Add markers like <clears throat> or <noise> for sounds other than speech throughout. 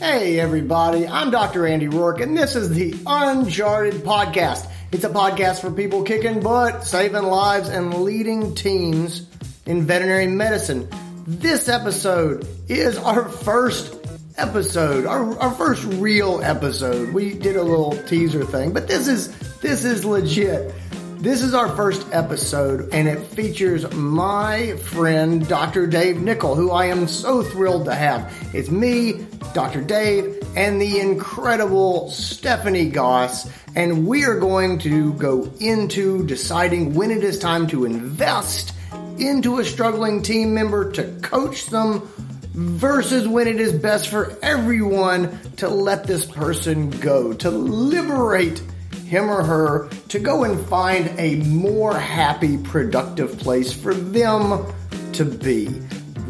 Hey, everybody, I'm Dr. Andy Roark, and this is the Uncharted Podcast. It's a podcast for people kicking butt, saving lives, and leading teams in veterinary medicine. This episode is our first episode, our, our first real episode. We did a little teaser thing, but this is this is legit. This is our first episode, and it features my friend, Dr. Dave Nicol, who I am so thrilled to have. It's me, Dr. Dave, and the incredible Stephanie Goss, and we are going to go into deciding when it is time to invest into a struggling team member to coach them versus when it is best for everyone to let this person go, to liberate him or her to go and find a more happy, productive place for them to be.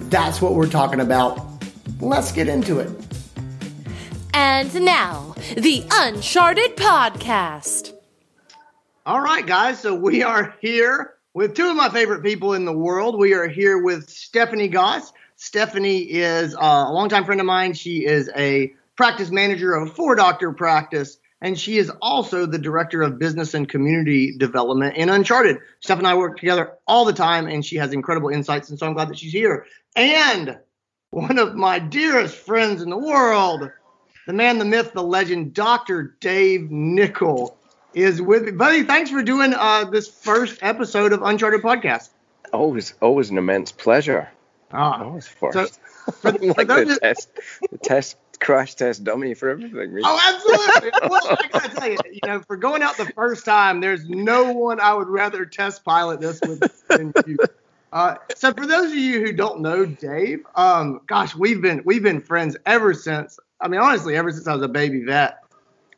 That's what we're talking about. Let's get into it. And now, the Uncharted Podcast. All right, guys. So we are here with two of my favorite people in the world. We are here with Stephanie Goss. Stephanie is uh, a longtime friend of mine. She is a practice manager of a four doctor practice and she is also the director of business and community development in Uncharted. Steph and I work together all the time, and she has incredible insights, and so I'm glad that she's here. And one of my dearest friends in the world, the man, the myth, the legend, Dr. Dave Nicol, is with me. Buddy, thanks for doing uh, this first episode of Uncharted Podcast. Always, always an immense pleasure. Ah, always first. So, <laughs> for, like the, test, the test crash test dummy for everything. Really. Oh, absolutely. well, I gotta tell you, you know, for going out the first time, there's no one I would rather test pilot this with than you. Uh, so for those of you who don't know Dave, um, gosh, we've been we've been friends ever since. I mean, honestly, ever since I was a baby vet.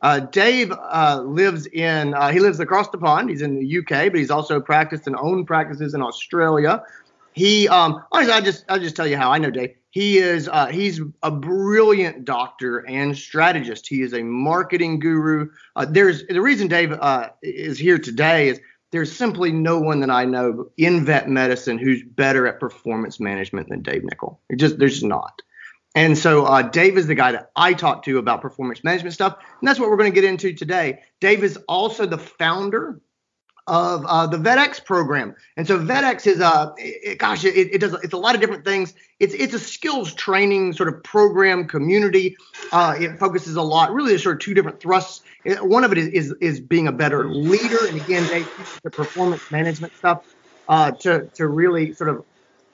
Uh, Dave uh, lives in uh, he lives across the pond. He's in the UK, but he's also practiced and owned practices in Australia. He um, honestly, I just I just tell you how I know Dave. He is uh, he's a brilliant doctor and strategist. He is a marketing guru. Uh, there's the reason Dave uh, is here today is there's simply no one that I know in vet medicine who's better at performance management than Dave Nicol. It just there's just not. And so uh, Dave is the guy that I talk to about performance management stuff, and that's what we're going to get into today. Dave is also the founder of uh, the VetX program. And so VetX is a, uh, it, gosh, it, it, does, it's a lot of different things. It's, it's a skills training sort of program community. Uh, it focuses a lot, really, there's sort of two different thrusts. One of it is, is, is being a better leader. And again, they the performance management stuff uh, to, to really sort of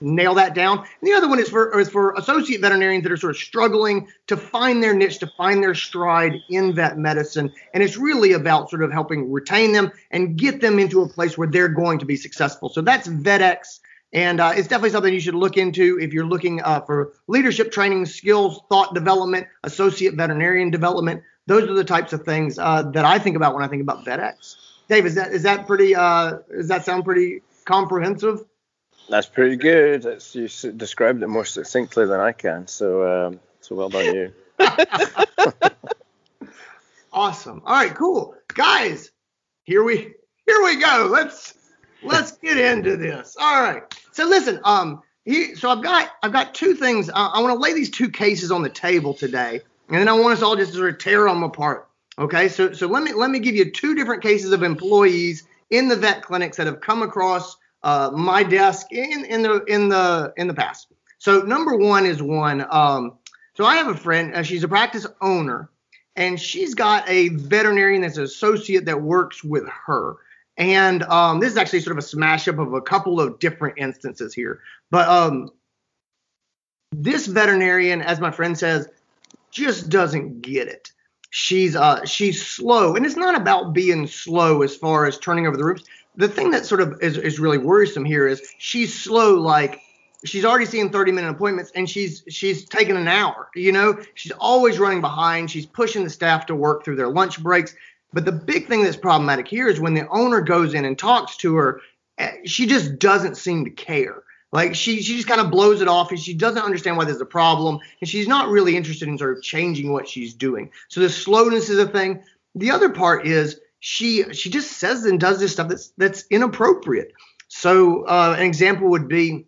nail that down. And the other one is for is for associate veterinarians that are sort of struggling to find their niche, to find their stride in vet medicine. And it's really about sort of helping retain them and get them into a place where they're going to be successful. So that's VetX. And uh, it's definitely something you should look into if you're looking uh, for leadership training, skills, thought development, associate veterinarian development. Those are the types of things uh, that I think about when I think about VetX. Dave, is that is that pretty? Uh, does that sound pretty comprehensive? That's pretty good. It's, you described it more succinctly than I can. So, um, so well done you. <laughs> awesome. All right, cool, guys. Here we here we go. Let's let's get into this. All right. So listen, um, he, so I've got I've got two things. Uh, I want to lay these two cases on the table today, and then I want us all just to sort of tear them apart. Okay. So so let me let me give you two different cases of employees in the vet clinics that have come across uh, my desk in in the in the in the past. So number one is one. Um, so I have a friend. Uh, she's a practice owner, and she's got a veterinarian that's an associate that works with her. And um, this is actually sort of a smash up of a couple of different instances here. But um, this veterinarian, as my friend says, just doesn't get it. She's uh, she's slow, and it's not about being slow as far as turning over the rooms the thing that sort of is, is really worrisome here is she's slow like she's already seeing 30 minute appointments and she's she's taking an hour you know? She's always running behind. She's pushing the staff to work through their lunch breaks. But the big thing that's problematic here is when the owner goes in and talks to her eh, she just doesn't seem to care. Like she she just kind of blows it off and she doesn't understand why there's a problem and she's not really interested in sort of changing what she's doing. So the slowness is a thing. The other part is she she just says and does this stuff that's that's inappropriate. So uh, an example would be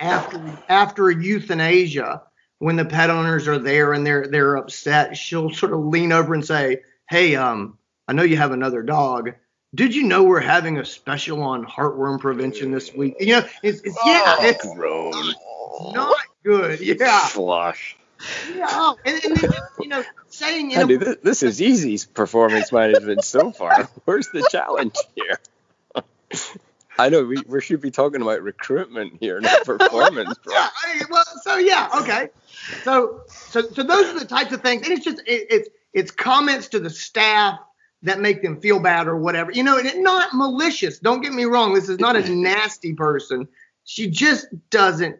after after a euthanasia, when the pet owners are there and they're they're upset, she'll sort of lean over and say, "Hey, um, I know you have another dog. Did you know we're having a special on heartworm prevention this week? You know, it's, it's yeah, Oh, it's groan. not good. Yeah, Flush. Yeah. Oh, and, and then you know, saying in Andy, a, this, this is easy performance management so far. <laughs> Where's the challenge here? <laughs> I know we, we should be talking about recruitment here, not <laughs> performance. bro. yeah, I- well, so yeah, okay. So so so those are the types of things, and it's just it, it's it's comments to the staff that make them feel bad or whatever, you know, and it, not malicious. Don't get me wrong. This is not a nasty person. She just doesn't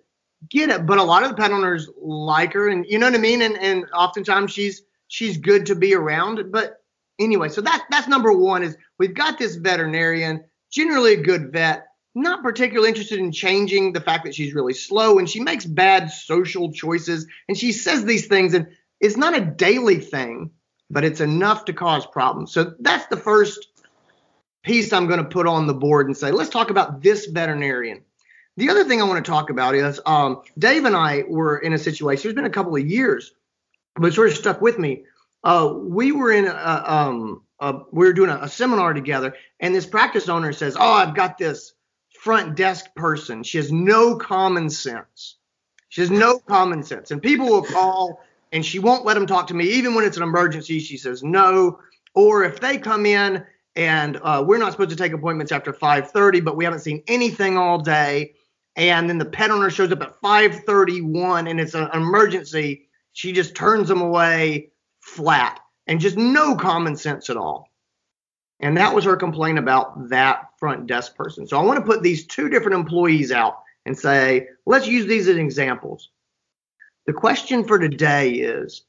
get it. But a lot of the pet owners like her, and you know what I mean. And and oftentimes she's she's good to be around. But anyway, so that that's number one is we've got this veterinarian, generally a good vet, not particularly interested in changing the fact that she's really slow and she makes bad social choices and she says these things and it's not a daily thing, but it's enough to cause problems. So that's the first piece I'm going to put on the board and say, let's talk about this veterinarian. The other thing I want to talk about is um, Dave and I were in a situation, it's been a couple of years, but it sort of stuck with me. Uh, we were in a, um, a, we were doing a, a seminar together, and this practice owner says, "Oh, I've got this front desk person. She has no common sense. She has no common sense, and people will call, and she won't let them talk to me, even when it's an emergency. She says no, or if they come in and uh, we're not supposed to take appointments after 5:30, but we haven't seen anything all day, and then the pet owner shows up at 5:31 and it's an emergency, she just turns them away flat and just no common sense at all. And that was her complaint about that front desk person. So I want to put these two different employees out and say, let's use these as examples. The question for today is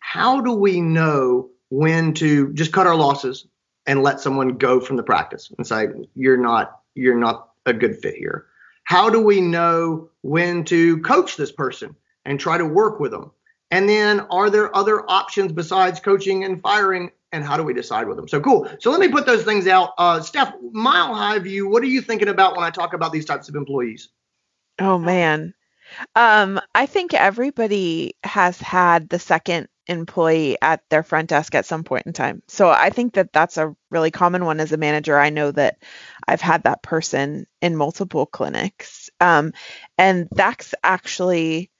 how do we know when to just cut our losses and let someone go from the practice and say you're not you're not a good fit here? How do we know when to coach this person and try to work with them? And then are there other options besides coaching and firing? And how do we decide with them? So cool. So let me put those things out. Uh, Steph, mile high view, what are you thinking about when I talk about these types of employees? Oh man. Um, I think everybody has had the second employee at their front desk at some point in time. So I think that that's a really common one as a manager. I know that I've had that person in multiple clinics. Um, and that's actually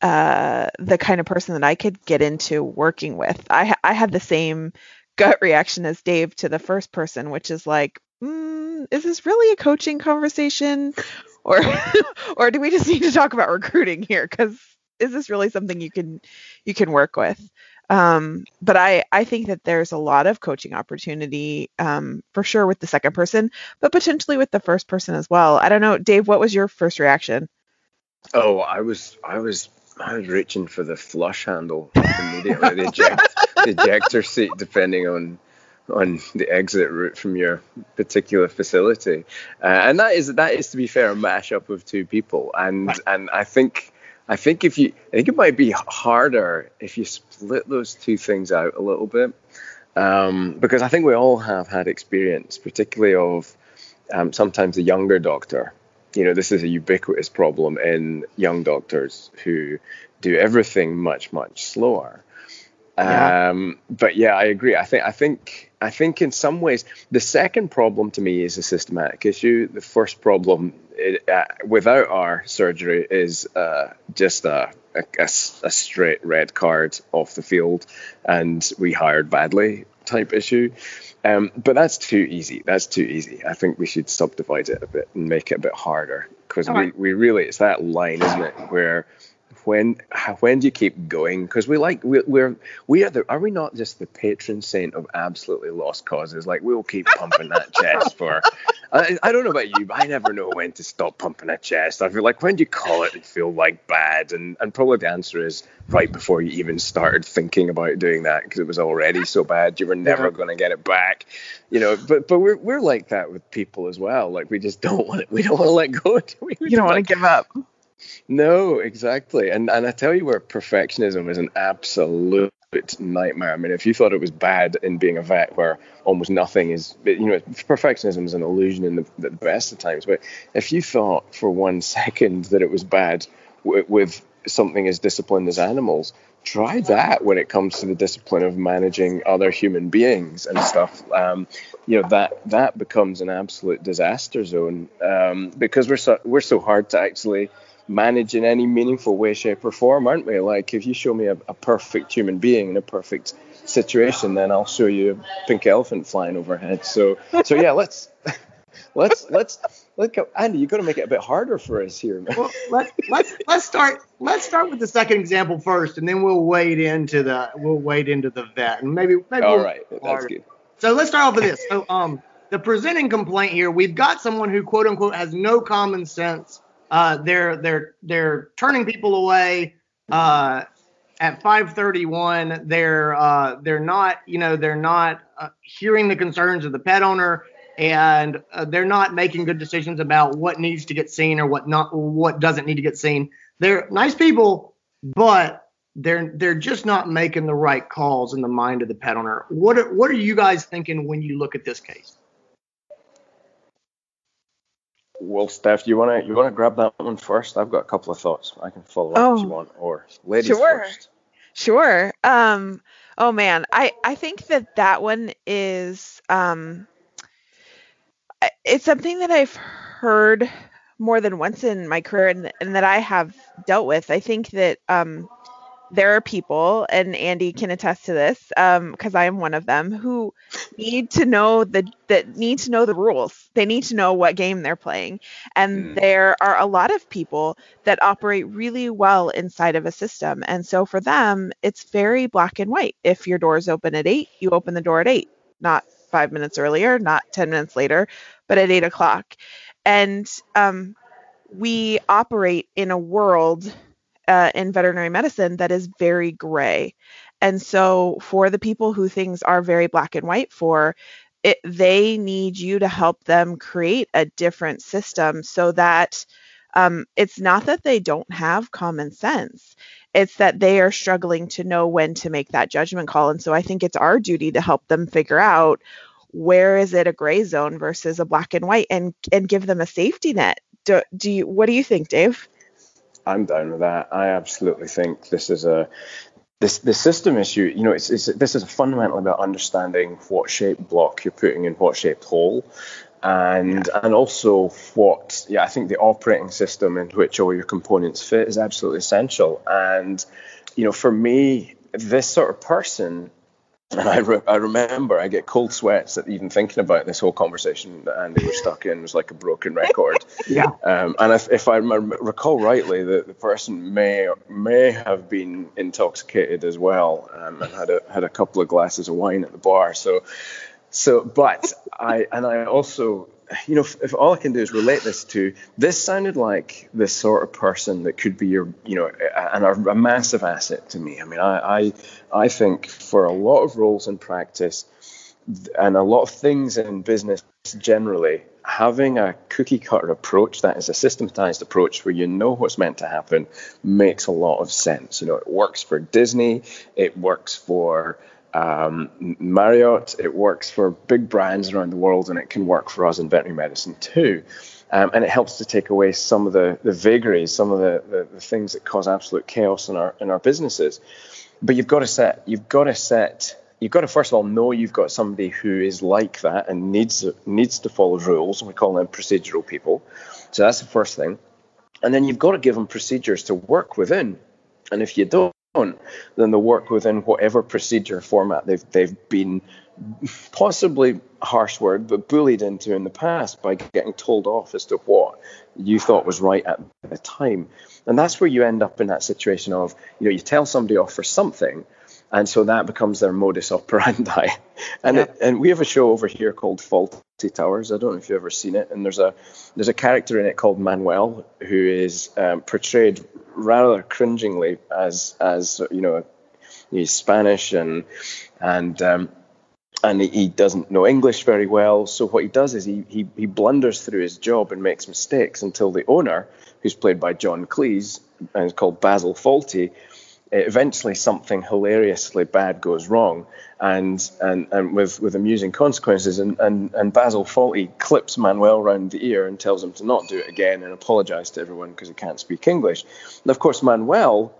uh, the kind of person that I could get into working with. I I had the same gut reaction as Dave to the first person, which is like, mm, is this really a coaching conversation, or <laughs> or do we just need to talk about recruiting here? Because is this really something you can you can work with? Um, but I I think that there's a lot of coaching opportunity um, for sure with the second person, but potentially with the first person as well. I don't know, Dave. What was your first reaction? Oh, I was, I was, I was reaching for the flush handle immediately. the, eject, <laughs> the ejector seat, depending on on the exit route from your particular facility, uh, and that is that is to be fair a mashup of two people, and and I think. I think if you, I think it might be harder if you split those two things out a little bit, um, because I think we all have had experience, particularly of um, sometimes a younger doctor you know, this is a ubiquitous problem in young doctors who do everything much, much slower. Yeah. Um, but yeah, I agree. I think, I think, I think in some ways, the second problem to me is a systematic issue. The first problem, it, uh, without our surgery, is uh, just a straight red card off the field, and we hired badly type issue. Um, but that's too easy. That's too easy. I think we should subdivide it a bit and make it a bit harder because we, Alright. we really it's that line, isn't it? Where when when do you keep going? Because we like we, we're we are the are we not just the patron saint of absolutely lost causes? Like we'll keep pumping that chest for. I, I don't know about you, but I never know when to stop pumping a chest. I feel like when do you call it and feel like bad? And and probably the answer is right before you even started thinking about doing that because it was already so bad you were never Yeah. going to get it back. You know, but but we're we're like that with people as well. Like we just don't want it. We don't want to let go. we? We You don't want to give up. No, exactly. And and I tell you where perfectionism is an absolute nightmare. I mean, if you thought it was bad in being a vet where almost nothing is, you know, perfectionism is an illusion in the, the best of times. But if you thought for one <laughs> second that it was bad w- with something as disciplined as animals, try that when it comes to the discipline of managing other human beings and stuff. Um, you know that that becomes an absolute disaster zone um, because we're so we're so hard to actually manage in any meaningful way, shape, or form, aren't we? Like if you show me a, a perfect human being in a perfect situation, then I'll show you a pink elephant flying overhead. So so yeah, let's <laughs> let's let's let go. Andy, you got to make it a bit harder for us here, man. Well, let's let's let's start let's start with the second example first, and then we'll wade into the we'll wade into the vet, and maybe maybe. All we'll right, that's good. So let's start off with this. So um, the presenting complaint here, we've got someone who quote unquote has no common sense. Uh, they're they're they're turning people away. Uh, at 531 they're uh, they're not you know they're not uh, hearing the concerns of the pet owner and uh, they're not making good decisions about what needs to get seen or what not what doesn't need to get seen. They're nice people, but they're they're just not making the right calls in the mind of the pet owner. What are, what are you guys thinking when you look at this case? Well, Steph, you wanna you wanna grab that one first? I've got a couple of thoughts. I can follow up Oh, if you want, or ladies sure. first. Sure. Um, oh man, I I think that that one is um, it's something that I've heard more than once in my career and, and that I have dealt with. I think that um, there are people, and Andy can attest to this, because I am one of them, who need to know the that need to know the rules. They need to know what game they're playing, and Mm. there are a lot of people that operate really well inside of a system, and so for them, it's very black and white. If your door is open at eight, you open the door at eight, not five minutes earlier, not ten minutes later, but at eight o'clock, and um, we operate in a world uh, in veterinary medicine that is very gray. And so, for the people who things are very black and white for, it, they need you to help them create a different system so that um, it's not that they don't have common sense. It's that they are struggling to know when to make that judgment call. And so I think it's our duty to help them figure out where is it a gray zone versus a black and white and and give them a safety net. Do, do you what do you think, Dave? I'm down with that. I absolutely think this is a this the system issue. You know, it's, it's this is fundamentally about understanding what shaped block you're putting in what shaped hole, and and also what yeah I think the operating system in which all your components fit is absolutely essential. And you know, for me, this sort of person and I, re- I remember I get cold sweats at even thinking about this whole conversation that Andy was stuck in was like a broken record. <laughs> Yeah. Um, and if, if I recall rightly, the, the person may may have been intoxicated as well um, and had a had a couple of glasses of wine at the bar. So so, but I and I also, you know, if, if all I can do is relate this to this sounded like the sort of person that could be your, you know, a- and a, a massive asset to me. I mean, I, I I think for a lot of roles in practice and a lot of things in business generally, having a cookie cutter approach that is a systematized approach where you know what's meant to happen makes a lot of sense. You know, it works for Disney, it works for um, Marriott, it works for big brands around the world, and it can work for us in veterinary medicine too. Um, and it helps to take away some of the, the vagaries, some of the, the, the things that cause absolute chaos in our in our businesses. But you've got to set you've got to set you've got to first of all know you've got somebody who is like that and needs needs to follow rules, we call them procedural people. So that's the first thing. And then you've got to give them procedures to work within. And if you don't, then they'll work within whatever procedure format they've they've been possibly harsh word, but bullied into in the past by getting told off as to what you thought was right at the time. And that's where you end up in that situation of, you know, you tell somebody off for something, and so that becomes their modus operandi. <laughs> And Yeah. it, and we have a show over here called Fawlty Towers. I don't know if you've ever seen it. And there's a there's a character in it called Manuel who is um, portrayed rather cringingly as as you know he's Spanish and and um, and he, doesn't know English very well. So what he does is he, he he blunders through his job and makes mistakes until the owner, who's played by John Cleese and is called Basil Fawlty, eventually something hilariously bad goes wrong and and, and with, with amusing consequences and, and, and Basil Fawlty clips Manuel round the ear and tells him to not do it again and apologize to everyone because he can't speak English. And of course Manuel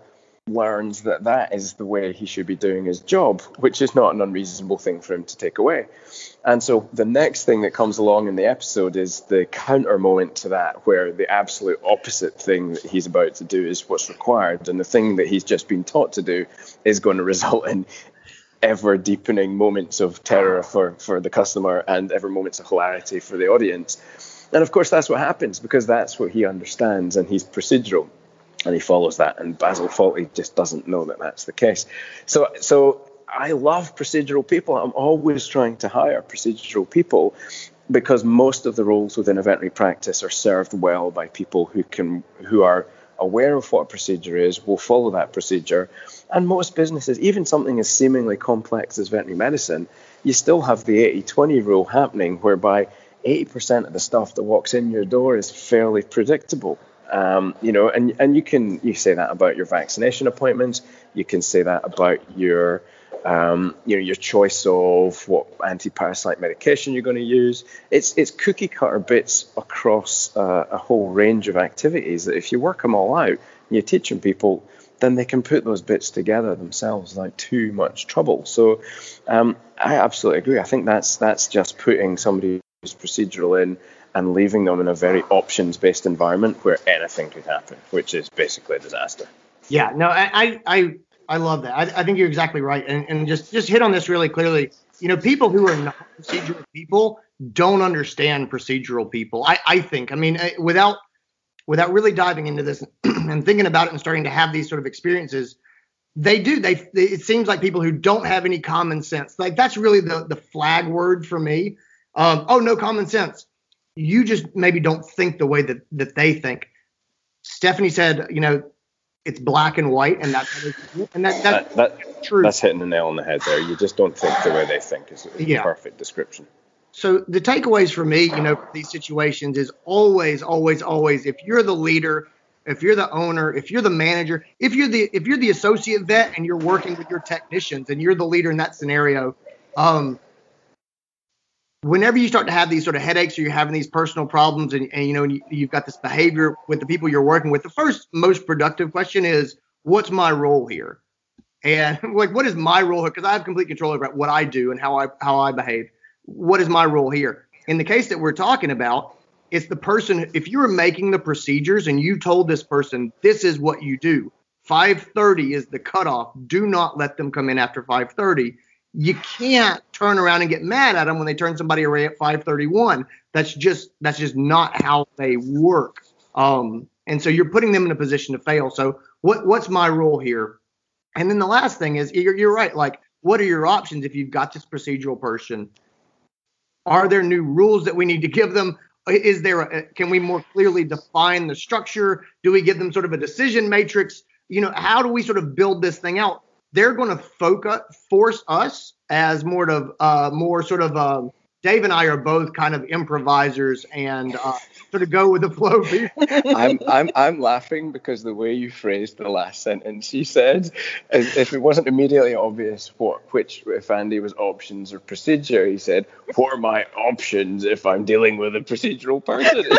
learns that that is the way he should be doing his job, which is not an unreasonable thing for him to take away. And so the next thing that comes along in the episode is the counter moment to that, where the absolute opposite thing that he's about to do is what's required. And the thing that he's just been taught to do is going to <laughs> result in ever deepening moments of terror for, for the customer and ever moments of hilarity for the audience. And of course, that's what happens because that's what he understands and he's procedural and he follows that. And Basil Fawlty just doesn't know that that's the case. So, so I love procedural people. I'm always trying to hire procedural people because most of the roles within a veterinary practice are served well by people who can who are aware of what a procedure is, will follow that procedure. And most businesses, even something as seemingly complex as veterinary medicine, you still have the 80-20 rule happening whereby 80% of the stuff that walks in your door is fairly predictable. Um, you know, and and you can you say that about your vaccination appointments. You can say that about your um, you know your choice of what anti-parasite medication you're going to use. It's it's cookie cutter bits across uh, a whole range of activities that if you work them all out, and you're teaching people, then they can put those bits together themselves without too much trouble. So um, I absolutely agree. I think that's that's just putting somebody who's procedural in and leaving them in a very options-based environment where anything could happen, which is basically a disaster. Yeah, no, I I I love that. I, I think you're exactly right, and and just just hit on this really clearly. You know, people who are not procedural people don't understand procedural people. I I think. I mean, eh, without without really diving into this <clears throat> and thinking about it and starting to have these sort of experiences, they do. They, they it seems like people who don't have any common sense. Like that's really the the flag word for me. Um, oh, no common sense. You just maybe don't think the way that that they think. Stephanie said, you know, it's black and white, and that's and that, that, that true. That's hitting the nail on the head there. You just don't think the way they think is, is yeah. perfect description. So the takeaways for me, you know, for these situations is always, always, always, if you're the leader, if you're the owner, if you're the manager, if you're the if you're the associate vet and you're working with your technicians and you're the leader in that scenario, um, whenever you start to have these sort of headaches or you're having these personal problems and, and you know and you, have got this behavior with the people you're working with the first most productive question is what's my role here? And <laughs> like what is my role here? Because i have complete control over what i do and how i how i behave. What is my role here? In the case that we're talking about it's the person if you're making the procedures and you told this person this is what you do. 530 is the cutoff. Do not let them come in after 530 you can't turn around and get mad at them when they turn somebody away at 531. That's just that's just not how they work. Um, and so you're putting them in a position to fail. So what what's my role here? And then the last thing is you're, you're right. Like, what are your options if you've got this procedural person? Are there new rules that we need to give them? Is there a, can we more clearly define the structure? Do we give them sort of a decision matrix? You know, how do we sort of build this thing out? They're going to focus force us as more of uh, more sort of um, Dave and I are both kind of improvisers and uh, sort of go with the flow. <laughs> I'm I'm I'm laughing because the way you phrased the last sentence, you said, if it wasn't immediately obvious what which if Andy was options or procedure, he said, "What are my options if I'm dealing with a procedural person?" <laughs>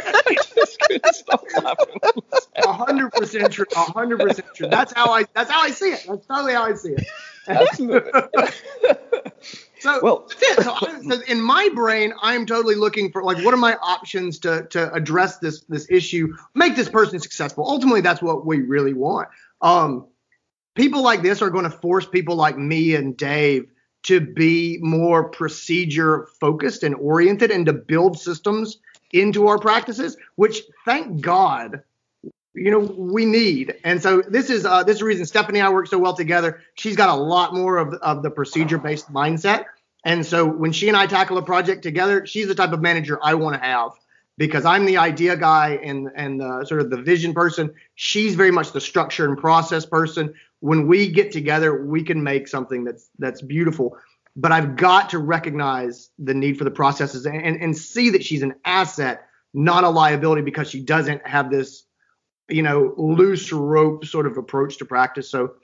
Hundred percent true. Hundred percent true. That's how I. That's how I see it. That's totally how I see it. Absolutely. <laughs> So, well, so, I, so, in my brain, I'm totally looking for like, what are my options to to address this this issue, make this person successful. Ultimately, that's what we really want. Um, people like this are going to force people like me and Dave to be more procedure focused and oriented, and to build systems into our practices, which thank God you know we need. And so this is uh, this is the reason stephanie and i work so well together. She's got a lot more of, of the procedure based mindset. And so when she and i tackle a project together she's the type of manager i want to have because i'm the idea guy and and the, sort of the vision person. She's very much the structure and process person. When we get together we can make something that's that's beautiful. But i've got to recognize the need for the processes and, and, and see that she's an asset not a liability because she doesn't have this you know, loose rope sort of approach to practice. So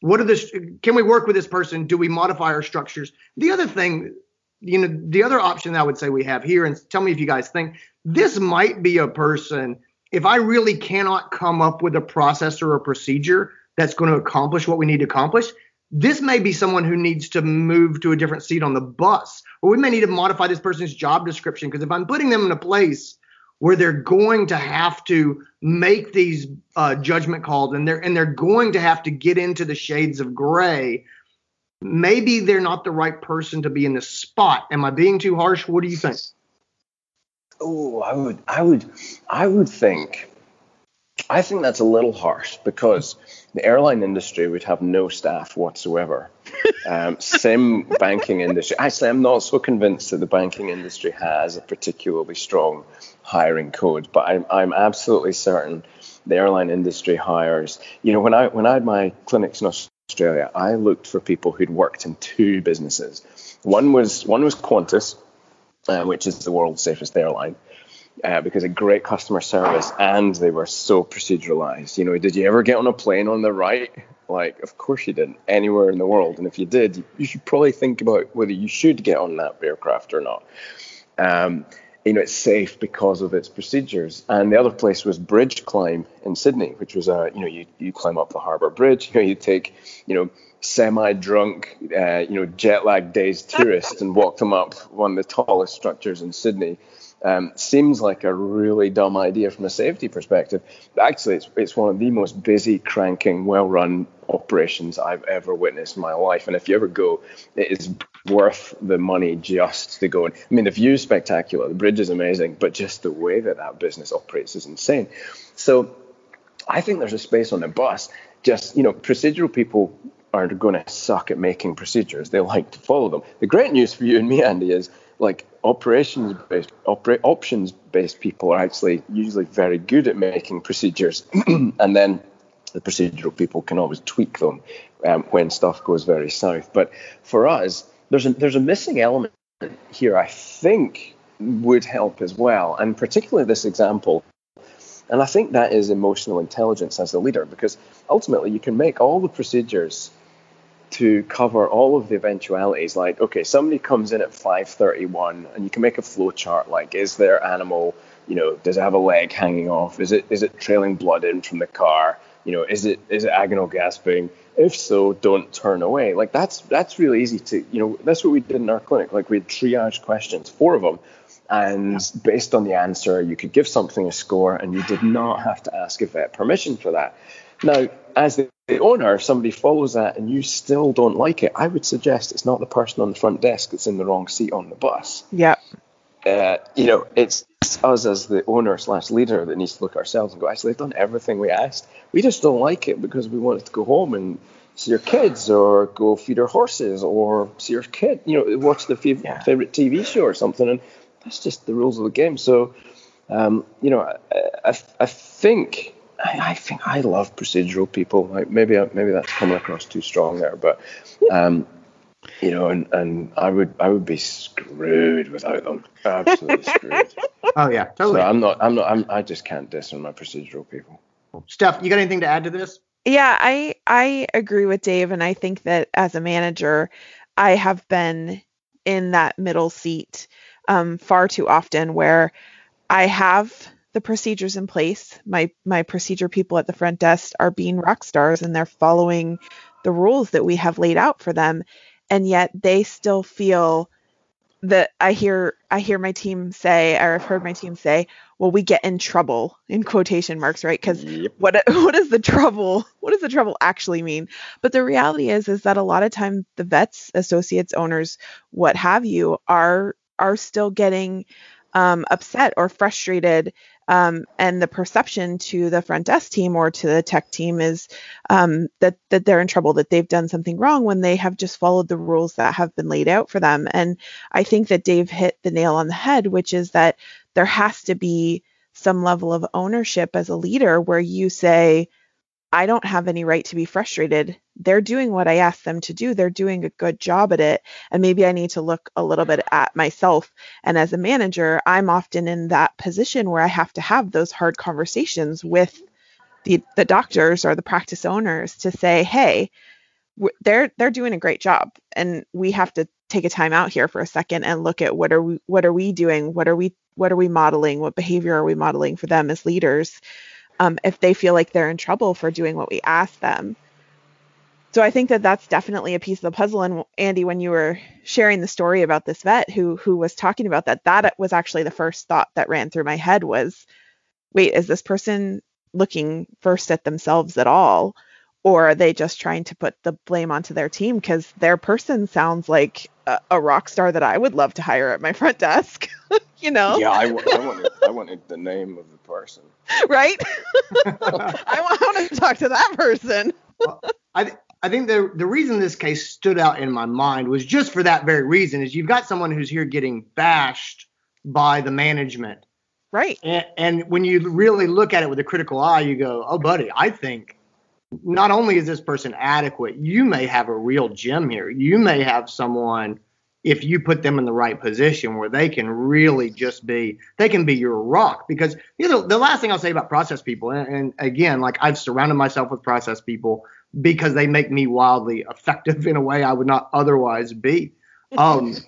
what are the can we work with this person? Do we modify our structures? The other thing, you know, the other option I would say we have here, and tell me if you guys think this might be a person. If I really cannot come up with a process or a procedure that's going to accomplish what we need to accomplish, this may be someone who needs to move to a different seat on the bus, or we may need to modify this person's job description. Because if I'm putting them in a place where they're going to have to make these uh, judgment calls and they're and they're going to have to get into the shades of gray. Maybe they're not the right person to be in this spot. Am i being too harsh? What do you think? Oh i would i would i would think i think that's a little harsh because the airline industry would have no staff whatsoever <laughs> um, same banking industry actually i'm not so convinced that the banking industry has a particularly strong hiring code, but I'm, I'm absolutely certain the airline industry hires. You know, when I when I had my clinics in Australia, I looked for people who'd worked in two businesses. One was one was Qantas, uh, which is the world's safest airline. Uh, because of great customer service and they were so proceduralized. You know, did you ever get on a plane on the right? Like, of course you didn't, anywhere in the world. And if you did, you should probably think about whether you should get on that aircraft or not. Um, you know, it's safe because of its procedures. And the other place was Bridge Climb in Sydney, which was a, you know, you, you climb up the Harbour Bridge, <laughs> you know, you take, you know, semi-drunk, uh, you know, jet-lag dazed <laughs> tourists and walk them up one of the tallest structures in Sydney. Um, seems like a really dumb idea from a safety perspective. But actually, it's, it's one of the most busy, cranking, well-run operations I've ever witnessed in my life. And if you ever go, it is worth the money just to go. I mean, the view is spectacular, the bridge is amazing, but just the way that that business operates is insane. So I think there's a space on the bus. Just you know, procedural people are going to suck at making procedures. They like to follow them. The great news for you and me, Andy, is like operations based opera, options based people are actually usually very good at making procedures. <clears throat> And then the procedural people can always tweak them um, when stuff goes very south. But for us there's a there's a missing element here I think would help as well, and particularly this example. And I think that is emotional intelligence as a leader, because ultimately you can make all the procedures to cover all of the eventualities. Like, okay, somebody comes in at 5:31, and you can make a flow chart. Like, is their animal, you know, does it have a leg hanging off? Is it is it trailing blood in from the car? You know, is it is it agonal gasping? If so, don't turn away. Like that's that's really easy to you know that's what we did in our clinic. Like we had triage questions, four of them, and based on the answer, you could give something a score, and you did not have to ask a vet permission for that. Now, as the, the owner, if somebody follows that and you still don't like it, I would suggest it's not the person on the front desk that's in the wrong seat on the bus. Yeah. Uh, you know, it's us as the owner slash leader that needs to look ourselves and go, actually, they've done everything we asked. We just don't like it because we wanted to go home and see your kids or go feed our horses or see your kid, you know, watch the fav- yeah. favorite TV show or something. And that's just the rules of the game. So, um, you know, I, I, I think. I, I, think I love procedural people. Like maybe maybe that's coming across too strong there, but um, you know, and, and I would I would be screwed without them. Absolutely <laughs> screwed. Oh yeah, totally. So I'm not I'm not I'm, I just can't diss on my procedural people. Steph, you got anything to add to this? Yeah, I I agree with Dave, and I think that as a manager, I have been in that middle seat um, far too often where I have the procedures in place. My my procedure people at the front desk are being rock stars and they're following the rules that we have laid out for them and yet they still feel that I hear I hear my team say or I've heard my team say, well, we get in trouble in quotation marks, right? Because yep. what <laughs> what is the trouble? What does the trouble actually mean? But the reality is is that a lot of time the vets, associates, owners, what have you, are are still getting um, upset or frustrated um, and the perception to the front desk team or to the tech team is um, that that they're in trouble, that they've done something wrong when they have just followed the rules that have been laid out for them. And I think that Dave hit the nail on the head, which is that there has to be some level of ownership as a leader where you say, I don't have any right to be frustrated. They're doing what I asked them to do. They're doing a good job at it. And maybe I need to look a little bit at myself. And as a manager, I'm often in that position where I have to have those hard conversations with the, the doctors or the practice owners to say, hey, they're they're doing a great job and we have to take a time out here for a second and look at what are we what are we doing what are we what are we modeling what behavior are we modeling for them as leaders um, if they feel like they're in trouble for doing what we ask them. So i think that that's definitely a piece of the puzzle. And andy when you were sharing the story about this vet who who was talking about that that was actually the first thought that ran through my head was wait is this person looking first at themselves at all or are they just trying to put the blame onto their team because their person sounds like a, a, rock star that I would love to hire at my front desk, <laughs> you know? Yeah, I, <laughs> I, wanted, I wanted the name of the person. Right? <laughs> I, want, I want to talk to that person. well, I, I think the the reason this case stood out in my mind was just for that very reason is you've got someone who's here getting bashed by the management. Right. And, and when you really look at it with a critical eye, you go, oh, buddy, I think not only is this person adequate, you may have a real gem here. You may have someone, if you put them in the right position, where they can really just be, they can be your rock. Because you know, the last thing I'll say about process people, and, and again, like I've surrounded myself with process people because they make me wildly effective <laughs> in a way I would not otherwise be. Um, <laughs>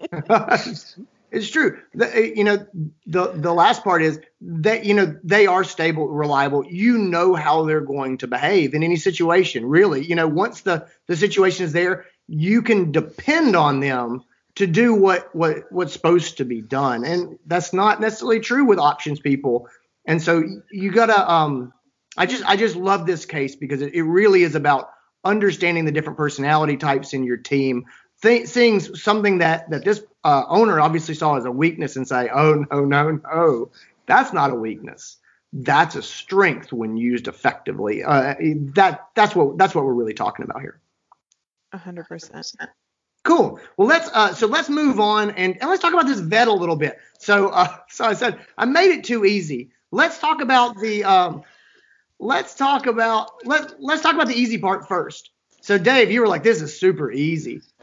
<laughs> It's true. The, eh, you know, the the last part is that you know they are stable, reliable. You know how they're going to behave in any situation. Really, you know, once the the situation is there, you can depend on them to do what what what's supposed to be done, and that's not necessarily true with options people. And so you gotta. Um, I just I just love this case because it, it really is about understanding the different personality types in your team, th- seeing something that that this uh, owner obviously saw as a weakness and say, oh no no no, that's not a weakness. That's a strength when used effectively. Uh, that that's what that's what we're really talking about here. A hundred percent. Cool. Well, let's uh, so let's move on and, and let's talk about this vet a little bit. So uh, so I said I made it too easy. Let's talk about the um, let's talk about let let's talk about the easy part first. So Dave, you were like, this is super easy. <laughs>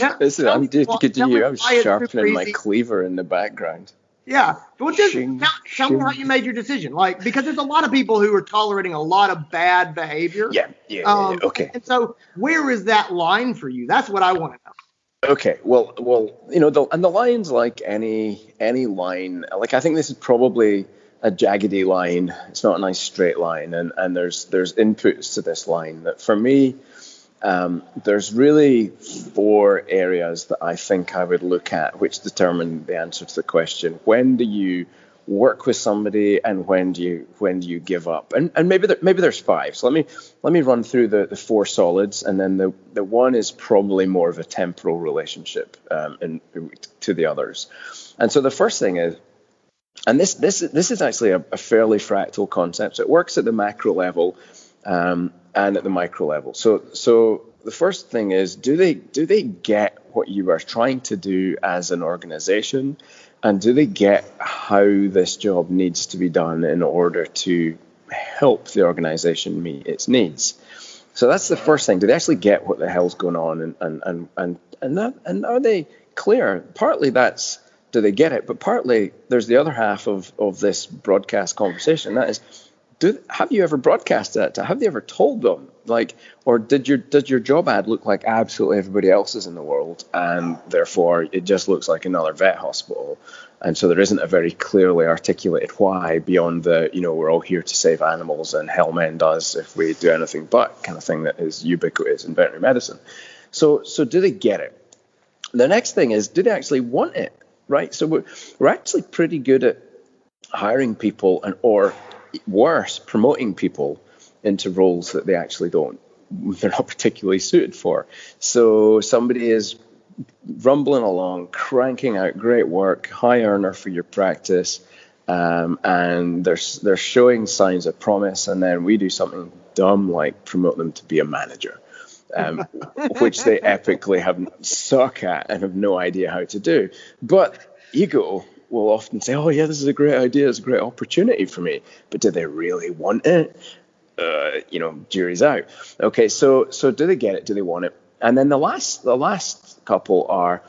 yeah, Listen, I'm dedicated to you. I'm sharpening my cleaver in the background. Yeah. Well, just shing, tell, tell me how you made your decision. Like, because there's a lot of people who are tolerating a lot of bad behavior. Yeah. Yeah. Um, yeah okay. And so, where is that line for you? That's what I want to know. Okay. Well, well, you know, the, and the line's like any any line. Like, I think this is probably a jaggedy line. It's not a nice straight line, and and there's there's inputs to this line that for me, um, there's really four areas that I think I would look at, which determine the answer to the question: When do you work with somebody, and when do you when do you give up? And and maybe there, maybe there's five. So let me let me run through the, the four solids, and then the the one is probably more of a temporal relationship um, to the others. And so the first thing is and this this this is actually a, a, fairly fractal concept. So it works at the macro level um, and at the micro level. So so the first thing is do they do they get what you are trying to do as an organization, and do they get how this job needs to be done in order to help the organization meet its needs? So that's the first thing. Do they actually get what the hell's going on, and and and and and, that, and are they clear? Partly that's do they get it? But partly there's the other half of, of this broadcast conversation. That is, do have you ever broadcast that? Have you ever told them? Like, or did your did your job ad look like absolutely everybody else's in the world, and therefore it just looks like another vet hospital? And so there isn't a very clearly articulated why beyond the, you know, we're all here to save animals and hell men does if we do anything but kind of thing that is ubiquitous in veterinary medicine. So, so do they get it? The next thing is, do they actually want it? right? So we're, we're actually pretty good at hiring people and or worse, promoting people into roles that they actually don't <laughs> they're not particularly suited for. So somebody is rumbling along, cranking out great work, high earner for your practice, um, and they're they're showing signs of promise, and then we do something dumb like promote them to be a manager um, <laughs> which they epically have suck at and have no idea how to do. But ego will often say, "Oh yeah, this is a great idea. It's a great opportunity for me." But do they really want it? Uh, you know, jury's out. Okay, so so do they get it? Do they want it? And then the last the last couple are,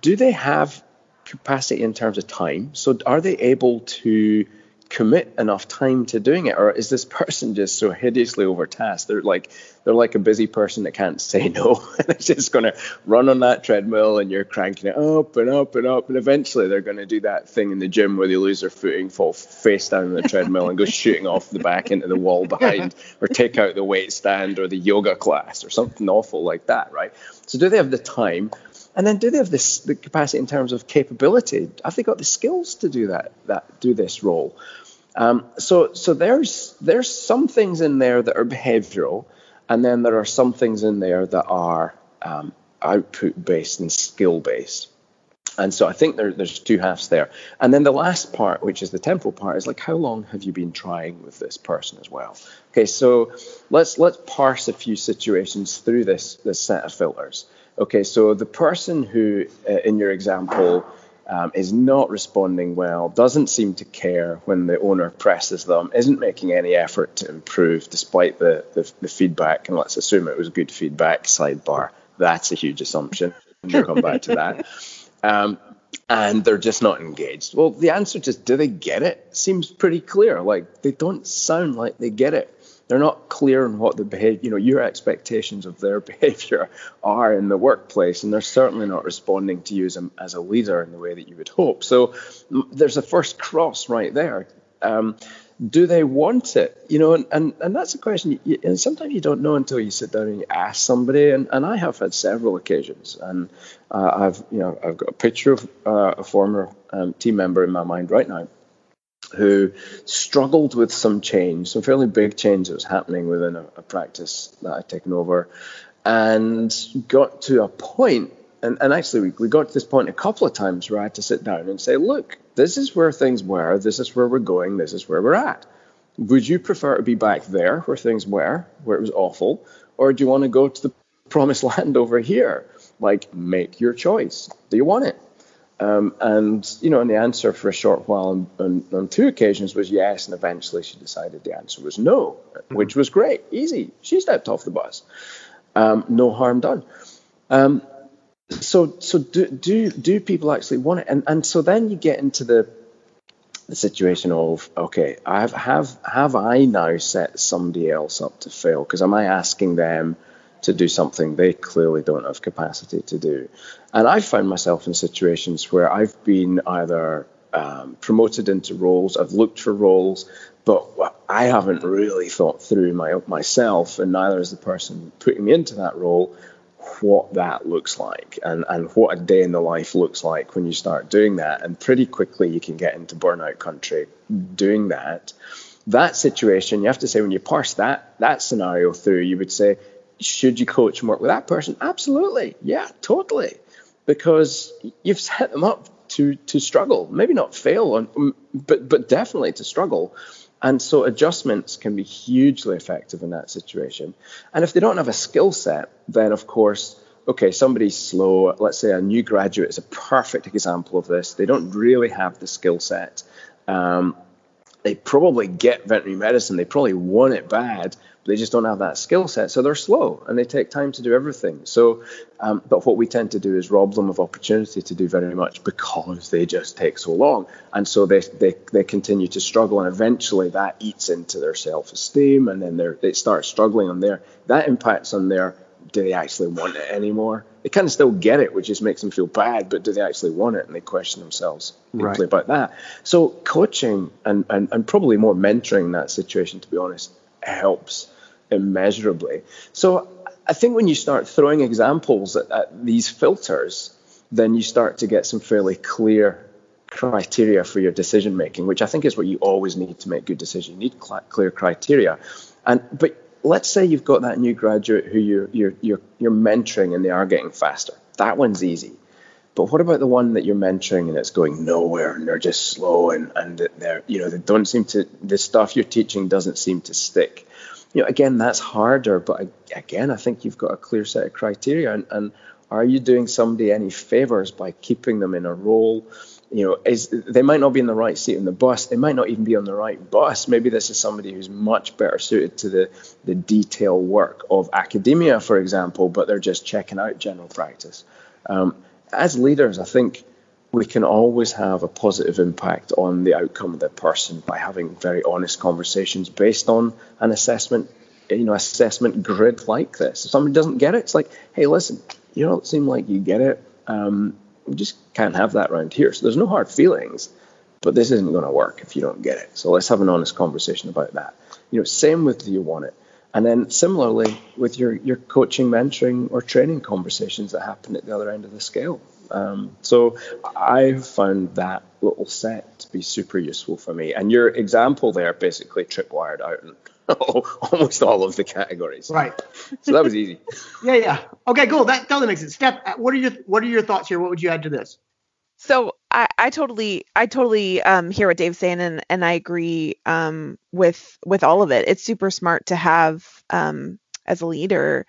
do they have capacity in terms of time? So are they able to commit enough time to doing it or is this <laughs> person just so hideously overtasked they're like they're like a busy person that can't say <laughs> no and it's just going to run on that treadmill and you're cranking it up and up and up and eventually they're going to do that thing in the gym where they lose their footing fall face down on the treadmill and go shooting off the back into the wall behind <laughs> or take out the weight stand or the yoga class or something awful like that right so do they have the time and then do they have this the capacity in terms of capability? Have they got the skills to do that that do this role? Um, so so there's there's some things in there that are behavioural, and then there are some things in there that are um, output based and skill based. And so I think there, there's two halves there. And then the last part, which is the temporal part, is like how long have you been trying with this person as well? Okay, so let's let's parse a few situations through this this set of filters. Okay, so the person who, uh, in your example, um, is not responding well, doesn't seem to care when the owner presses them, isn't making any effort to improve despite the, the, the feedback, and let's assume it was good feedback, sidebar. That's a huge assumption. We'll come back to <laughs> that. Um, and they're just not engaged. Well, the answer just do they get it seems pretty clear. Like they don't sound like they get it they're not clear on what the behavior, you know, your expectations of their <laughs> behavior are in the workplace, and they're certainly not responding to you as a, as a leader in the way that you would hope. So there's a first cross right there. Um, do they want it? You know, and, and, and that's a question. You, and sometimes you don't know until you sit down and you ask somebody. And, and I have had several occasions, and uh, I've you know I've got a picture of uh, a former um, team member in my mind right now who struggled with some change, some fairly big change that was happening within a, a practice that I'd taken over, and got to a point, and, and actually we, we got to this point a couple of times where I had to sit down and say, look, this is where things were, this is where we're going, this is where we're at. Would you prefer to be back there where things were, where it was awful, or do you want to go to the <laughs> promised land over here? Like, make your choice. Do you want it? Um, and you know, and the answer for a short while on, on, on, two occasions was yes, and eventually she decided the answer was no, mm-hmm. which was great, easy. She stepped off the bus, um, no harm done. Um, so, so do do do people actually want it? And and so then you get into the the situation of okay, I have have have I now set somebody else up to fail? Because am I asking them? To do something they clearly don't have capacity to do. And I've found myself in situations where I've been either um, promoted into roles, I've looked for roles, but I haven't really thought through my myself, and neither is the person putting me into that role what that looks like and, and what a day in the life looks like when you start doing that. And pretty quickly you can get into burnout country doing that. That situation, you have to say when you parse that that scenario through, you would say, should you coach and work with that person? Absolutely. Yeah, totally. Because you've set them up to to struggle, maybe not fail, on, but but definitely to struggle. And so adjustments can be hugely effective in that situation. And if they don't have a skill set, then of course, okay, somebody's slow. Let's say a new graduate is a perfect example of this. They don't really have the skill set. Um, they probably get veterinary medicine. They probably want it bad, they just don't have that skill set. So they're slow and they take time to do everything. So, um, but what we tend to do is rob them of opportunity to do very much because they just take so long. And so they, they, they continue to struggle and eventually that eats into their self-esteem and then they start struggling on there. That impacts on their, do they actually want it anymore? They kind of still get it, which just makes them feel bad, but do they actually want it? And they question themselves right. about that. So coaching and, and, and probably more mentoring that situation, to be honest, helps immeasurably. So I think when you start throwing examples at, at these filters, then you start to get some fairly clear criteria for your decision making, which I think is what you always need to make good decisions. You need cl- clear criteria. And but let's say you've got that new graduate who you're, you're you're you're mentoring and they are getting faster. That one's easy. But what about the one that you're mentoring and it's going nowhere and they're just slow and, and they're you know they don't seem to the stuff you're teaching doesn't seem to stick you know, again, that's harder. But again, I think you've got a clear set of criteria. And, and are you doing somebody any favors by keeping them in a role? You know, is they might not be in the right seat in the bus. They might not even be on the right bus. Maybe this is somebody who's much better suited to the the detail work of academia, for example, but they're just checking out general practice. Um, as leaders, I think we can always have a positive impact on the outcome of the person by having very honest conversations based on an assessment, you know, assessment grid like this. If somebody doesn't get it, it's like, hey, listen, you don't seem like you get it. Um, we just can't have that around here. So there's no hard feelings, but this isn't going to work if you don't get it. So let's have an honest conversation about that. You know, same with do you want it? And then similarly with your, your coaching, mentoring, or training conversations that happen at the other end of the scale. Um, so I've found that little set to be super useful for me. And your example there basically tripwired out in <laughs> almost all of the categories. Right. So that was easy. <laughs> Yeah, yeah. Okay, cool. That totally makes sense. Steph, what are your what are your thoughts here? What would you add to this? So I, I totally I totally um, hear what Dave's saying and, and I agree um, with with all of it. It's super smart to have um, as a leader,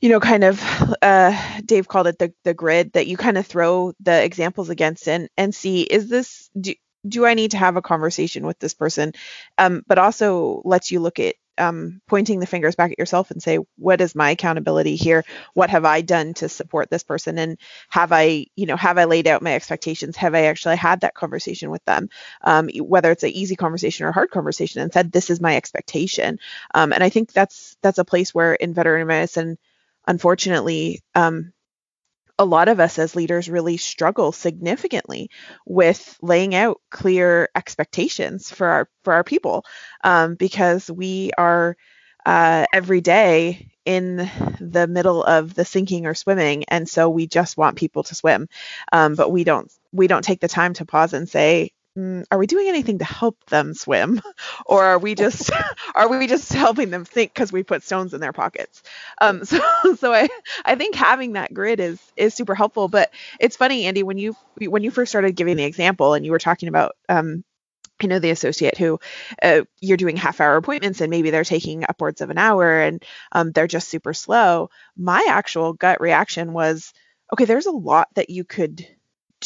you know, kind of uh, Dave called it the the grid that you kind of throw the examples against and and see is this do, do I need to have a conversation with this person, um, but also lets you look at um, pointing the fingers back at yourself and say, what is my accountability here? What have I done to support this person? And have I, you know, have I laid out my expectations? Have I actually had that conversation with them? Um, whether it's an easy conversation or a hard conversation and said, this is my expectation. Um, and I think that's, that's a place where in veterinary medicine, unfortunately, um, a lot of us as leaders really struggle significantly with laying out clear expectations for our for our people um, because we are uh, every day in the middle of the sinking or swimming and so we just want people to swim. Um, but we don't we don't take the time to pause and say mm, are we doing anything to help them swim? <laughs> Or are we just <laughs> are we just helping them think because we put stones in their pockets? Um, <laughs> so so I, I think having that grid is is super helpful but it's funny andy when you when you first started giving the example and you were talking about um, you know the associate who uh, you're doing half hour appointments and maybe they're taking upwards of an hour and um, they're just super slow my actual gut reaction was okay there's a lot that you could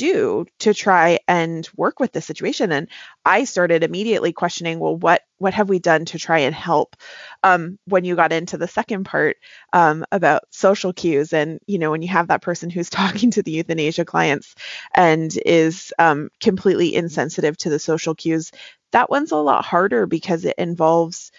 do to try and work with the situation. And i started immediately questioning well what what have we done to try and help? Um, when you got into the second part um, about social cues and you know when you have that person who's <laughs> talking to the euthanasia clients and is um, completely insensitive to the social cues that one's a lot harder because it involves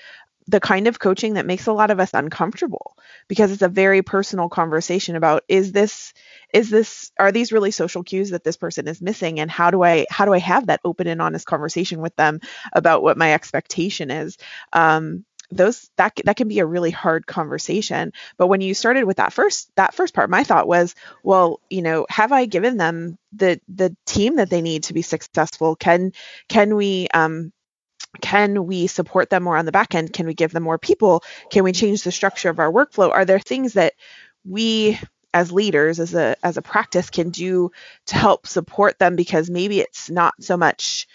the kind of coaching that makes a lot of us uncomfortable because it's a very personal conversation about is this is this are these really social cues that this person is missing? And how do i how do i have that open and honest conversation with them about what my expectation is? Um, those that that can be a really hard conversation. But when you started with that first that first part my thought was well you know have i given them the the team that they need to be successful? Can can we um can we support them more on the back end? Can we give them more people? Can we change the structure of our workflow? Are there things that we as leaders as a as a practice can do to help support them? Because maybe it's not so much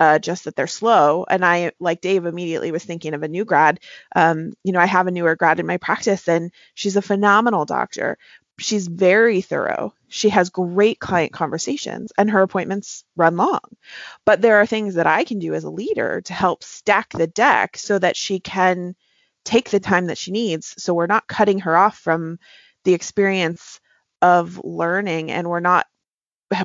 uh, just that they're slow. And i like dave immediately was thinking of a new grad. Um, you know i have a newer grad in my practice and she's a phenomenal doctor she's very thorough. She has great client conversations and her appointments run long. But there are things that i can do as a leader to help stack the deck so that she can take the time that she needs. So we're not cutting her off from the experience of learning and we're not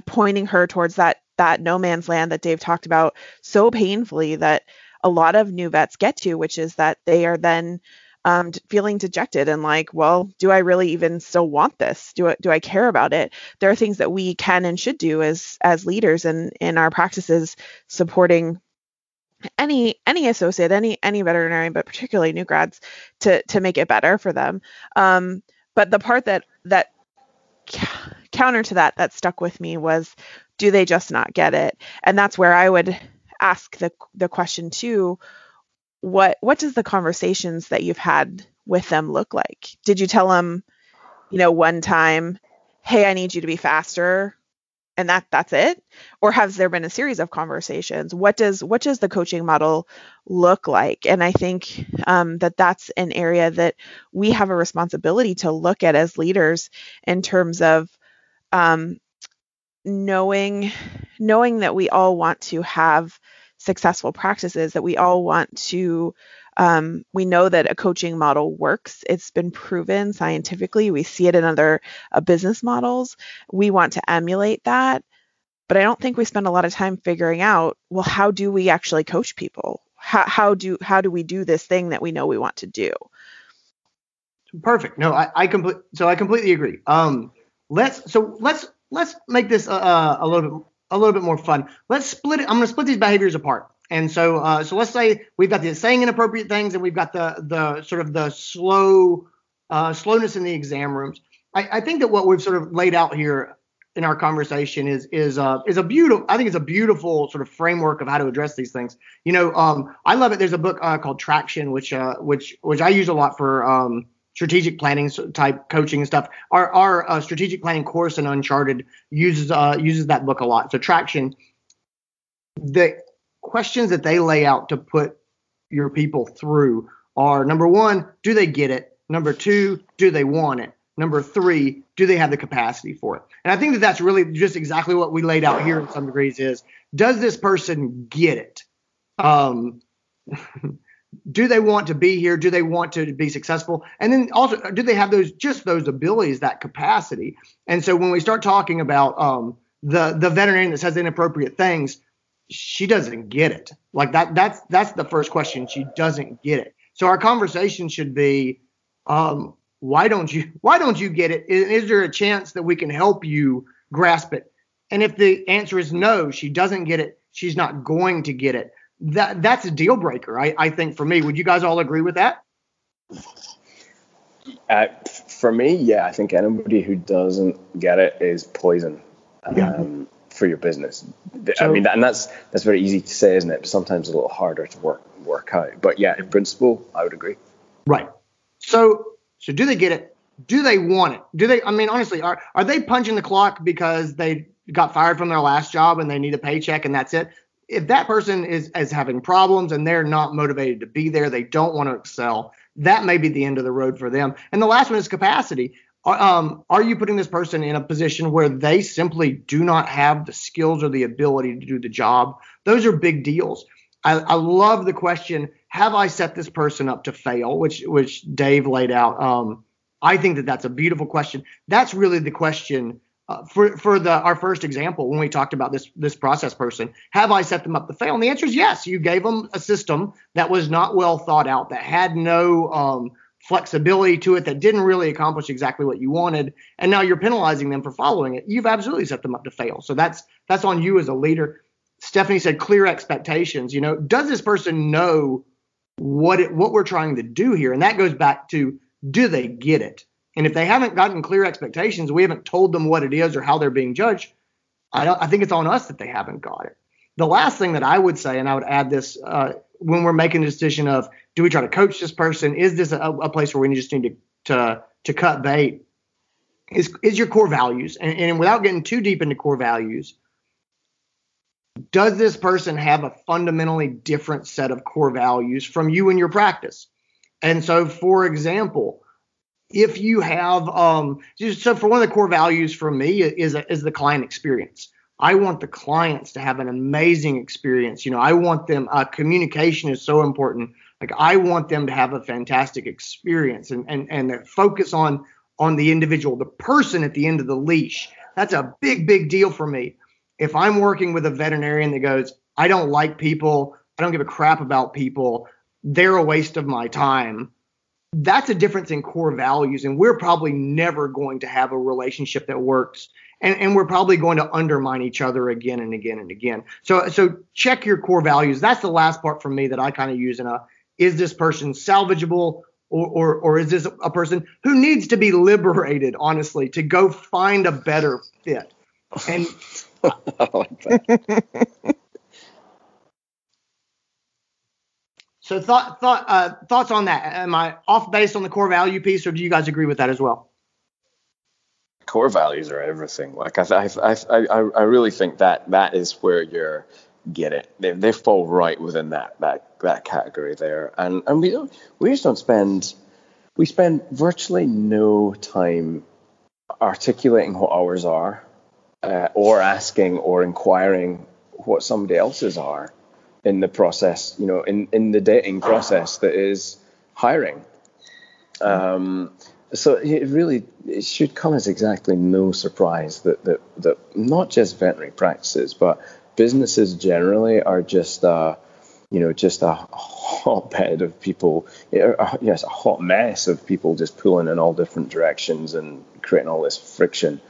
pointing her towards that that no man's land that Dave talked about so painfully that a lot of new vets get to which is that they are then um, feeling dejected and like well do i really even still want this? Do I, do I care about it? There are things that we can and should do as as leaders and in our practices supporting any any associate any any veterinarian but particularly new grads to to make it better for them. Um, but the part that that counter to that that stuck with me was do they just not get it? And that's where i would ask the the question too what what does the conversations that you've had with them look like? Did you tell them you know one time hey i need you to be faster and that that's it? Or has there been a series of conversations? What does what does the coaching model look like? And i think um, that that's an area that we have a responsibility to look at as leaders in terms of um, knowing knowing that we all want to have successful practices that we all want to um, we know that a coaching model works. It's been proven scientifically. We see it in other uh, business models. We want to emulate that. but I don't think we spend a lot of time figuring out, well, how do we actually coach people? How, how do how do we do this thing that we know we want to do? Perfect. No, I, I complete. So I completely agree. Um, let's so let's let's make this uh, a little bit a little bit more fun. Let's split it. I'm going to split these behaviors apart. And so uh, so let's say we've got the saying inappropriate things, and we've got the the sort of the slow uh, slowness in the exam rooms. I, I think that what we've sort of laid out here in our conversation is is uh, is a beautiful. I think it's a beautiful sort of framework of how to address these things. You know, um, I love it. There's a book uh, called Traction, which uh, which which I use a lot for um, strategic planning type coaching and stuff. Our our uh, strategic planning course in Uncharted uses uh, uses that book a lot. So Traction, the questions that they lay out to put your people through are number one, do they get it? Number two, do they want it? Number three, do they have the capacity for it? And I think that that's really just exactly what we laid out here in some degrees is does this person get it? Um, <laughs> do they want to be here? Do they want to be successful? And then also, do they have those just those abilities, that capacity? And so when we start talking about um, the the veterinarian that says inappropriate things, she doesn't get it. Like that that's that's the first question. She doesn't get it. So our conversation should be um, why don't you why don't you get it is, is, there a chance that we can help you grasp it and if the answer is no she doesn't get it she's not going to get it that that's a deal breaker i, I think for me would you guys all agree with that uh, for me yeah i think anybody who doesn't get it is poison yeah. um, for your business so, i mean and that's that's very easy to say isn't it but sometimes a little harder to work work out but yeah in principle i would agree right so so do they get it? Do they want it? Do they? I mean, honestly, are are they punching the clock because they got fired from their last job and they need a paycheck and that's it? If that person is is having problems and they're not motivated to be there, they don't want to excel. That may be the end of the road for them. And the last one is capacity. Um, are you putting this person in a position where they simply do not have the skills or the ability to do the job? Those are big deals. I, I love the question have I set this person up to fail? Which which Dave laid out. Um, I think that that's a beautiful question. That's really the question uh, for for the our first example when we talked about this this process person. Have I set them up to fail? And the answer is yes. You gave them a system that was not well thought out, that had no um, flexibility to it, that didn't really accomplish exactly what you wanted, and now you're penalizing them for following it. You've absolutely set them up to fail. So that's that's on you as a leader. Stephanie said clear expectations. You know, does this person know what it, what we're trying to do here. And that goes back to do they get it? And if they haven't gotten clear expectations, we haven't told them what it is or how they're being judged. I. I think it's on us that they haven't got it. The last thing that I would say, and I would add this uh, when we're making a decision of do we try to coach this person? Is this a, a place where we just need to to to cut bait? Is is your core values? And, and without getting too deep into core values, does this person have a fundamentally different set of core values from you in your practice? And so, for example, if you have, um, so for one of the core values for me is is the client experience. I want the clients to have an amazing experience. You know, I want them. Uh, communication is so important. Like I want them to have a fantastic experience, and and and focus on on the individual, the person at the end of the leash. That's a big big deal for me if I'm working with a veterinarian that goes, I don't like people, I don't give a crap about people, they're a waste of my time. That's a difference in core values, and we're probably never going to have a relationship that works. And, and we're probably going to undermine each other again and again and again. So so check your core values. That's the last part for me that I kind of use in a is this person salvageable or, or, or is this a person who needs to be liberated, honestly, to go find a better fit? And <laughs> <laughs> so thought thought uh, thoughts on that? Am I off base on the core value piece, or do you guys agree with that as well? Core values are everything. Like I I I I, really think that that is where you're get it. They, they fall right within that that that category there, and and we don't we just don't spend we spend virtually no time articulating what ours are uh, or asking or inquiring what somebody else's are in the process, you know, in, in the dating process that is hiring. Um, so it really it should come as exactly no surprise that, that, that not just veterinary practices, but businesses generally are just uh, you know just a hotbed of people. Yes, a hot mess of people just pulling in all different directions and creating all this friction.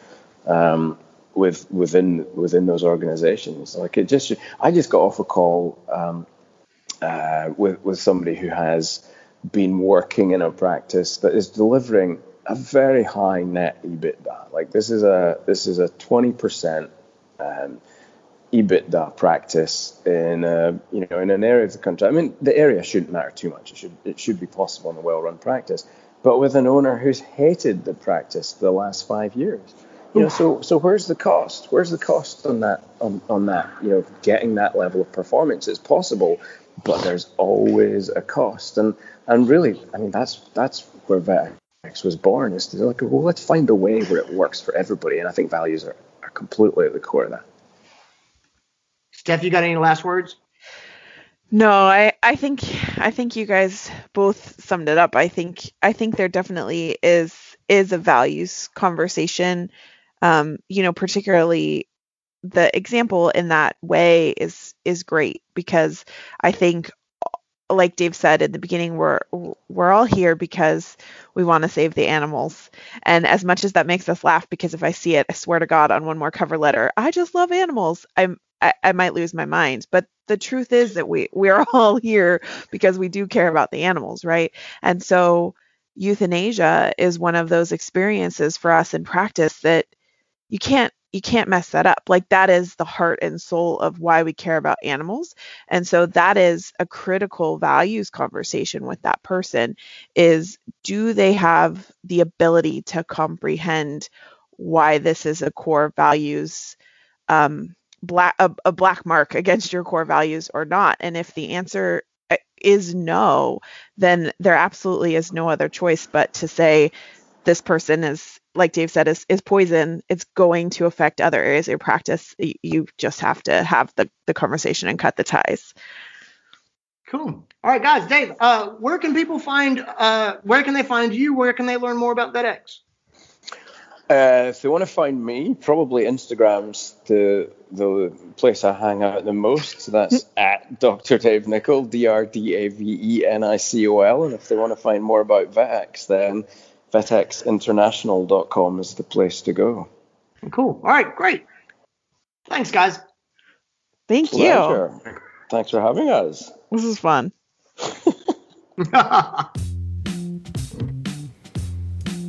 Um, with within within those organizations. Like it just, I just got off a call um, uh, with with somebody who has been working in a practice that is delivering a very high net EBITDA. Like this is a this is a twenty percent um, EBITDA practice in a, you know in an area of the country. I mean, the area shouldn't matter too much. It should it should be possible in a well-run practice. But with an owner who's hated the practice the last five years, you know, so so where's the cost? Where's the cost on that on, on that? You know, getting that level of performance is possible, but there's always a cost. And and really, I mean, that's that's where VetX was born. Is to like, well, let's find a way where it works for everybody. And I think values are, are completely at the core of that. Steph, you got any last words? No, I, I think I think you guys both summed it up. I think I think there definitely is is a values conversation um, you know, particularly the example in that way is is great because I think like Dave said in the beginning, we're we're all here because we want to save the animals. And as much as that makes us laugh, because if I see it, I swear to God, on one more cover letter, I just love animals. I'm I, I might lose my mind. But the truth is that we we're <laughs> all here because we do care about the animals, right? And so euthanasia is one of those experiences for us in practice that you can't you can't mess that up. Like that is the heart and soul of why we care about animals. And so that is a critical values conversation with that person is do they have the ability to comprehend why this is a core values um, black a, a black mark against your core values or not? And if the answer uh, is no, then there absolutely is no other choice but to say this person is like Dave said, is, is poison. It's going to affect other areas of your practice. You just have to have the, the conversation and cut the ties. Cool. All right, guys. Dave, uh, where can people find? Uh, where can they find you? Where can they learn more about VetX? Uh, if they want to find me, probably Instagram's the the place I hang out the most. So that's <laughs> at Dr. Dave Nicol, D R D A V E N I C O L. And if they want to find more about VetX, then vetxinternational.com is the place to go. Cool. All right, great. Thanks, guys. Thank Pleasure. you. Thanks for having us. This is fun. <laughs>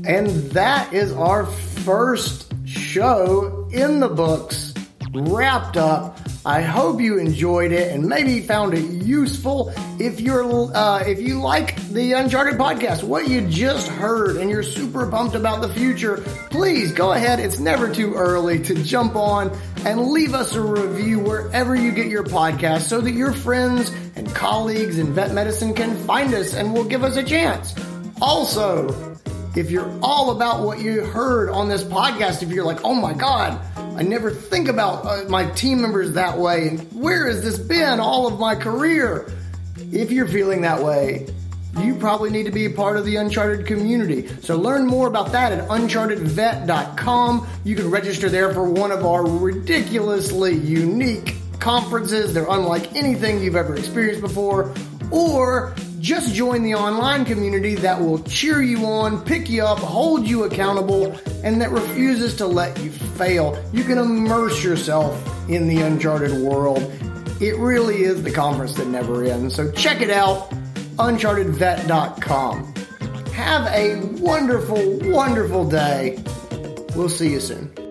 and that is our first show in the books, wrapped up. I hope you enjoyed it and maybe found it useful. If you're uh, if you like the Uncharted podcast, what you just heard, and you're super pumped about the future, please go ahead. It's never too early to jump on and leave us a review wherever you get your podcast, so that your friends and colleagues in vet medicine can find us and will give us a chance. Also, if you're all about what you heard on this podcast, if you're like, oh my God, I never think about uh, my team members that way, and where has this been all of my career? If you're feeling that way, you probably need to be a part of the Uncharted community. So learn more about that at unchartedvet.com. You can register there for one of our ridiculously unique conferences. They're unlike anything you've ever experienced before. Or just join the online community that will cheer you on, pick you up, hold you accountable, and that refuses to let you fail. You can immerse yourself in the uncharted world. It really is the conference that never ends. So check it out, unchartedvet.com. Have a wonderful, wonderful day. We'll see you soon.